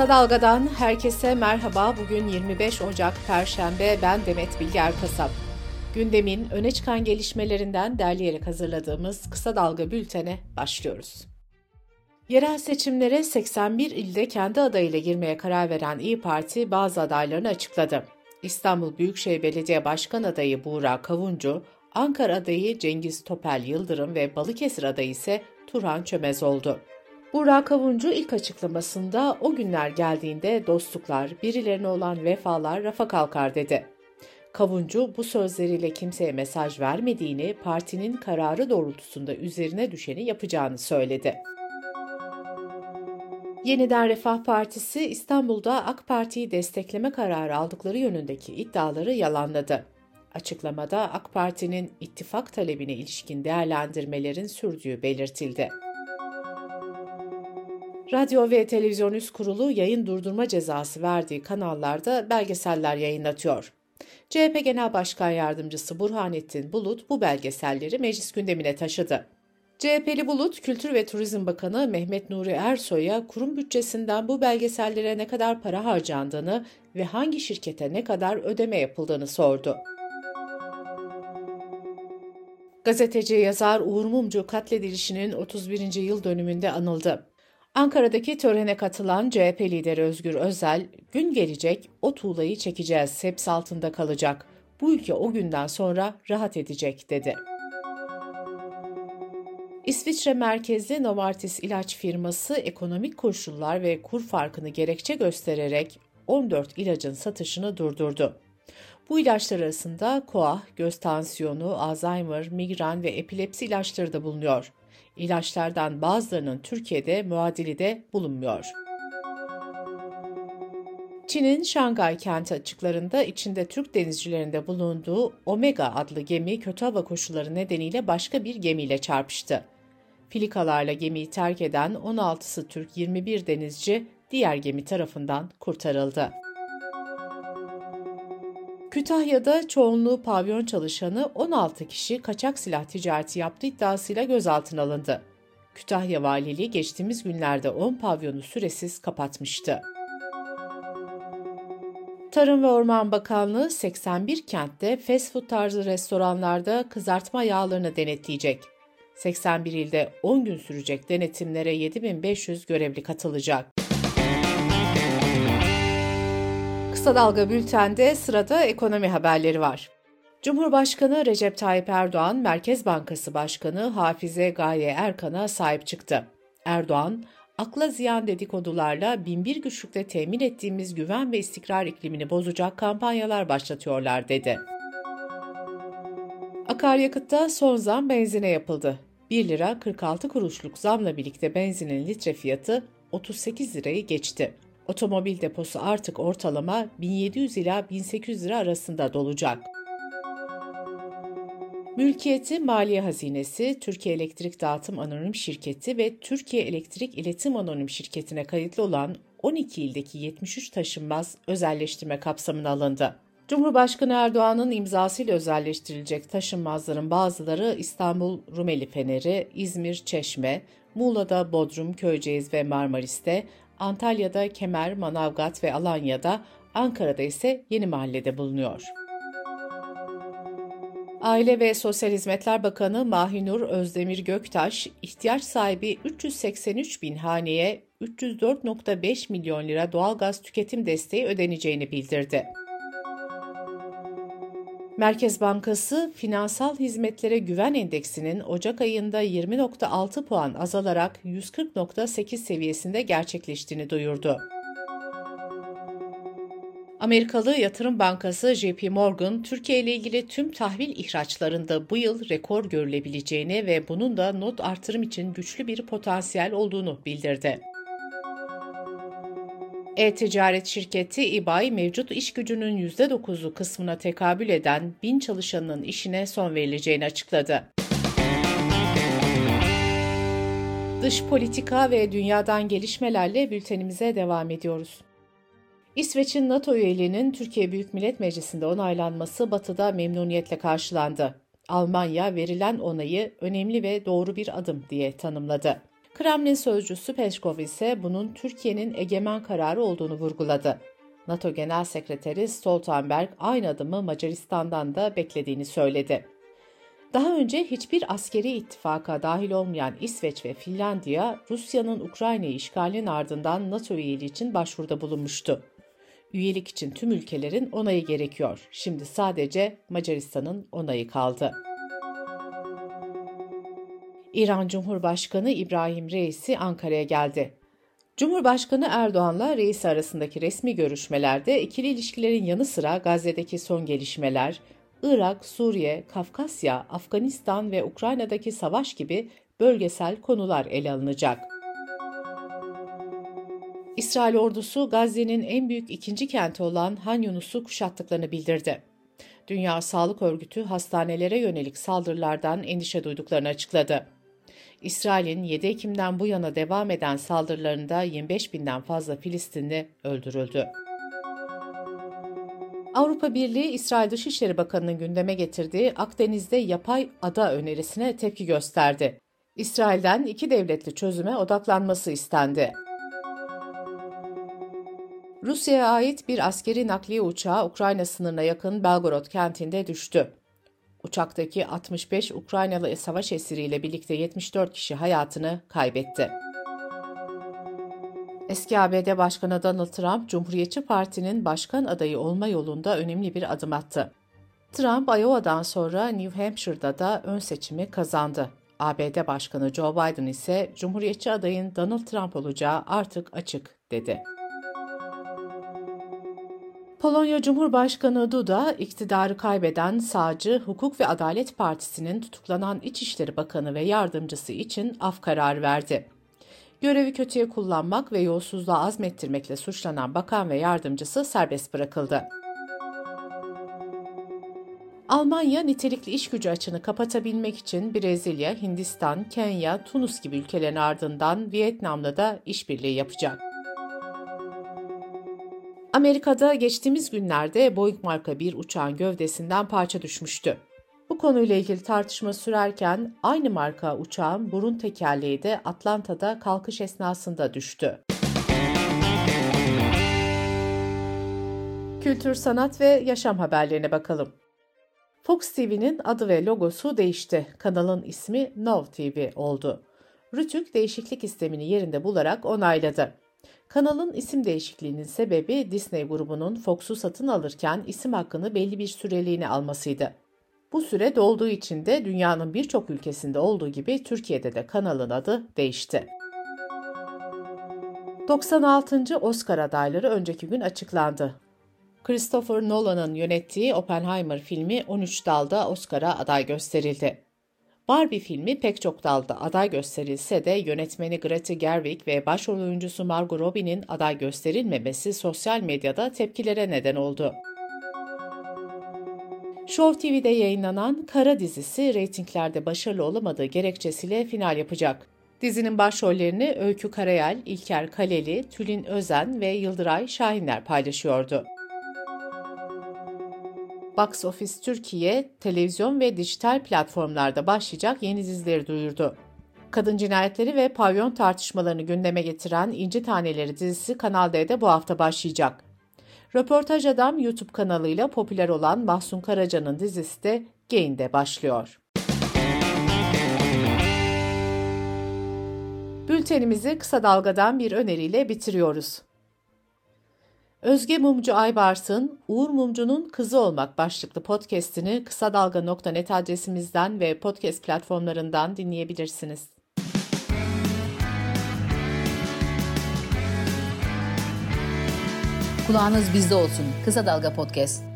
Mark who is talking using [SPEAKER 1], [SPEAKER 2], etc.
[SPEAKER 1] Kısa Dalga'dan herkese merhaba. Bugün 25 Ocak Perşembe. Ben Demet Bilge Erkasap. Gündemin öne çıkan gelişmelerinden derleyerek hazırladığımız Kısa Dalga bültene başlıyoruz. Yerel seçimlere 81 ilde kendi adayıyla girmeye karar veren İyi Parti bazı adaylarını açıkladı. İstanbul Büyükşehir Belediye Başkan adayı Buğra Kavuncu, Ankara adayı Cengiz Topel Yıldırım ve Balıkesir adayı ise Turhan Çömez oldu. Burak Avuncu ilk açıklamasında o günler geldiğinde dostluklar, birilerine olan vefalar rafa kalkar dedi. Kavuncu bu sözleriyle kimseye mesaj vermediğini, partinin kararı doğrultusunda üzerine düşeni yapacağını söyledi. Yeniden Refah Partisi İstanbul'da AK Parti'yi destekleme kararı aldıkları yönündeki iddiaları yalanladı. Açıklamada AK Parti'nin ittifak talebine ilişkin değerlendirmelerin sürdüğü belirtildi. Radyo ve Televizyon Üst Kurulu yayın durdurma cezası verdiği kanallarda belgeseller yayınlatıyor. CHP Genel Başkan Yardımcısı Burhanettin Bulut bu belgeselleri meclis gündemine taşıdı. CHP'li Bulut, Kültür ve Turizm Bakanı Mehmet Nuri Ersoy'a kurum bütçesinden bu belgesellere ne kadar para harcandığını ve hangi şirkete ne kadar ödeme yapıldığını sordu. Gazeteci yazar Uğur Mumcu katledilişinin 31. yıl dönümünde anıldı. Ankara'daki törene katılan CHP lideri Özgür Özel, gün gelecek o tuğlayı çekeceğiz, hepsi altında kalacak. Bu ülke o günden sonra rahat edecek dedi. İsviçre merkezli Novartis ilaç firması ekonomik koşullar ve kur farkını gerekçe göstererek 14 ilacın satışını durdurdu. Bu ilaçlar arasında koah, göz tansiyonu, Alzheimer, migren ve epilepsi ilaçları da bulunuyor. İlaçlardan bazılarının Türkiye'de muadili de bulunmuyor. Çin'in Şangay kenti açıklarında içinde Türk denizcilerinde bulunduğu Omega adlı gemi kötü hava koşulları nedeniyle başka bir gemiyle çarpıştı. Filikalarla gemiyi terk eden 16'sı Türk 21 denizci diğer gemi tarafından kurtarıldı. Kütahya'da çoğunluğu pavyon çalışanı 16 kişi kaçak silah ticareti yaptığı iddiasıyla gözaltına alındı. Kütahya Valiliği geçtiğimiz günlerde 10 pavyonu süresiz kapatmıştı. Tarım ve Orman Bakanlığı 81 kentte fast food tarzı restoranlarda kızartma yağlarını denetleyecek. 81 ilde 10 gün sürecek denetimlere 7500 görevli katılacak. Kısa Dalga Bülten'de sırada ekonomi haberleri var. Cumhurbaşkanı Recep Tayyip Erdoğan, Merkez Bankası Başkanı Hafize Gaye Erkan'a sahip çıktı. Erdoğan, akla ziyan dedikodularla binbir güçlükle temin ettiğimiz güven ve istikrar iklimini bozacak kampanyalar başlatıyorlar dedi. Akaryakıtta son zam benzine yapıldı. 1 lira 46 kuruşluk zamla birlikte benzinin litre fiyatı 38 lirayı geçti. Otomobil deposu artık ortalama 1700 ila 1800 lira arasında dolacak. Mülkiyeti Maliye Hazinesi, Türkiye Elektrik Dağıtım Anonim Şirketi ve Türkiye Elektrik İletim Anonim Şirketi'ne kayıtlı olan 12 ildeki 73 taşınmaz özelleştirme kapsamına alındı. Cumhurbaşkanı Erdoğan'ın imzasıyla özelleştirilecek taşınmazların bazıları İstanbul Rumeli Feneri, İzmir Çeşme, Muğla'da Bodrum, Köyceğiz ve Marmaris'te, Antalya'da Kemer, Manavgat ve Alanya'da, Ankara'da ise Yeni Mahalle'de bulunuyor. Aile ve Sosyal Hizmetler Bakanı Mahinur Özdemir Göktaş, ihtiyaç sahibi 383 bin haneye 304.5 milyon lira doğalgaz tüketim desteği ödeneceğini bildirdi. Merkez Bankası finansal hizmetlere güven endeksinin Ocak ayında 20.6 puan azalarak 140.8 seviyesinde gerçekleştiğini duyurdu. Amerikalı yatırım bankası JP Morgan, Türkiye ile ilgili tüm tahvil ihraçlarında bu yıl rekor görülebileceğini ve bunun da not artırım için güçlü bir potansiyel olduğunu bildirdi. E-ticaret şirketi eBay mevcut iş gücünün %9'u kısmına tekabül eden bin çalışanının işine son verileceğini açıkladı. Dış politika ve dünyadan gelişmelerle bültenimize devam ediyoruz. İsveç'in NATO üyeliğinin Türkiye Büyük Millet Meclisi'nde onaylanması Batı'da memnuniyetle karşılandı. Almanya verilen onayı önemli ve doğru bir adım diye tanımladı. Kremlin sözcüsü Peşkov ise bunun Türkiye'nin egemen kararı olduğunu vurguladı. NATO Genel Sekreteri Stoltenberg aynı adımı Macaristan'dan da beklediğini söyledi. Daha önce hiçbir askeri ittifaka dahil olmayan İsveç ve Finlandiya, Rusya'nın Ukrayna'yı işgalinin ardından NATO üyeliği için başvuruda bulunmuştu. Üyelik için tüm ülkelerin onayı gerekiyor. Şimdi sadece Macaristan'ın onayı kaldı. İran Cumhurbaşkanı İbrahim Reisi Ankara'ya geldi. Cumhurbaşkanı Erdoğan'la reis arasındaki resmi görüşmelerde ikili ilişkilerin yanı sıra Gazze'deki son gelişmeler, Irak, Suriye, Kafkasya, Afganistan ve Ukrayna'daki savaş gibi bölgesel konular ele alınacak. İsrail ordusu Gazze'nin en büyük ikinci kenti olan Han Yunus'u kuşattıklarını bildirdi. Dünya Sağlık Örgütü hastanelere yönelik saldırılardan endişe duyduklarını açıkladı. İsrail'in 7 Ekim'den bu yana devam eden saldırılarında 25 binden fazla Filistinli öldürüldü. Avrupa Birliği, İsrail Dışişleri Bakanı'nın gündeme getirdiği Akdeniz'de yapay ada önerisine tepki gösterdi. İsrail'den iki devletli çözüme odaklanması istendi. Rusya'ya ait bir askeri nakliye uçağı Ukrayna sınırına yakın Belgorod kentinde düştü. Uçaktaki 65 Ukraynalı savaş esiriyle birlikte 74 kişi hayatını kaybetti. Eski ABD Başkanı Donald Trump, Cumhuriyetçi Parti'nin başkan adayı olma yolunda önemli bir adım attı. Trump, Iowa'dan sonra New Hampshire'da da ön seçimi kazandı. ABD Başkanı Joe Biden ise Cumhuriyetçi adayın Donald Trump olacağı artık açık dedi. Polonya Cumhurbaşkanı Duda, iktidarı kaybeden sağcı Hukuk ve Adalet Partisi'nin tutuklanan İçişleri Bakanı ve yardımcısı için af kararı verdi. Görevi kötüye kullanmak ve yolsuzluğa azmettirmekle suçlanan bakan ve yardımcısı serbest bırakıldı. Almanya nitelikli iş gücü açını kapatabilmek için Brezilya, Hindistan, Kenya, Tunus gibi ülkelerin ardından Vietnam'la da işbirliği yapacak. Amerika'da geçtiğimiz günlerde Boeing marka bir uçağın gövdesinden parça düşmüştü. Bu konuyla ilgili tartışma sürerken aynı marka uçağın burun tekerleği de Atlanta'da kalkış esnasında düştü. Kültür, sanat ve yaşam haberlerine bakalım. Fox TV'nin adı ve logosu değişti. Kanalın ismi Now TV oldu. Rütük değişiklik istemini yerinde bularak onayladı. Kanalın isim değişikliğinin sebebi Disney grubunun Fox'u satın alırken isim hakkını belli bir süreliğine almasıydı. Bu süre dolduğu için de dünyanın birçok ülkesinde olduğu gibi Türkiye'de de kanalın adı değişti. 96. Oscar adayları önceki gün açıklandı. Christopher Nolan'ın yönettiği Oppenheimer filmi 13 dalda Oscar'a aday gösterildi. Barbie filmi pek çok dalda aday gösterilse de yönetmeni Greta Gerwig ve başrol oyuncusu Margot Robbie'nin aday gösterilmemesi sosyal medyada tepkilere neden oldu. Show TV'de yayınlanan Kara dizisi reytinglerde başarılı olamadığı gerekçesiyle final yapacak. Dizinin başrollerini Öykü Karayel, İlker Kaleli, Tülin Özen ve Yıldıray Şahinler paylaşıyordu. Box Office Türkiye, televizyon ve dijital platformlarda başlayacak yeni dizileri duyurdu. Kadın cinayetleri ve pavyon tartışmalarını gündeme getiren İnci Taneleri dizisi Kanal D'de bu hafta başlayacak. Röportaj Adam YouTube kanalıyla popüler olan Mahsun Karaca'nın dizisi de Gain'de başlıyor. Bültenimizi kısa dalgadan bir öneriyle bitiriyoruz. Özge Mumcu Aybars'ın Uğur Mumcu'nun Kızı Olmak başlıklı podcast'ini kısa dalga.net adresimizden ve podcast platformlarından dinleyebilirsiniz.
[SPEAKER 2] Kulağınız bizde olsun. Kısa Dalga Podcast.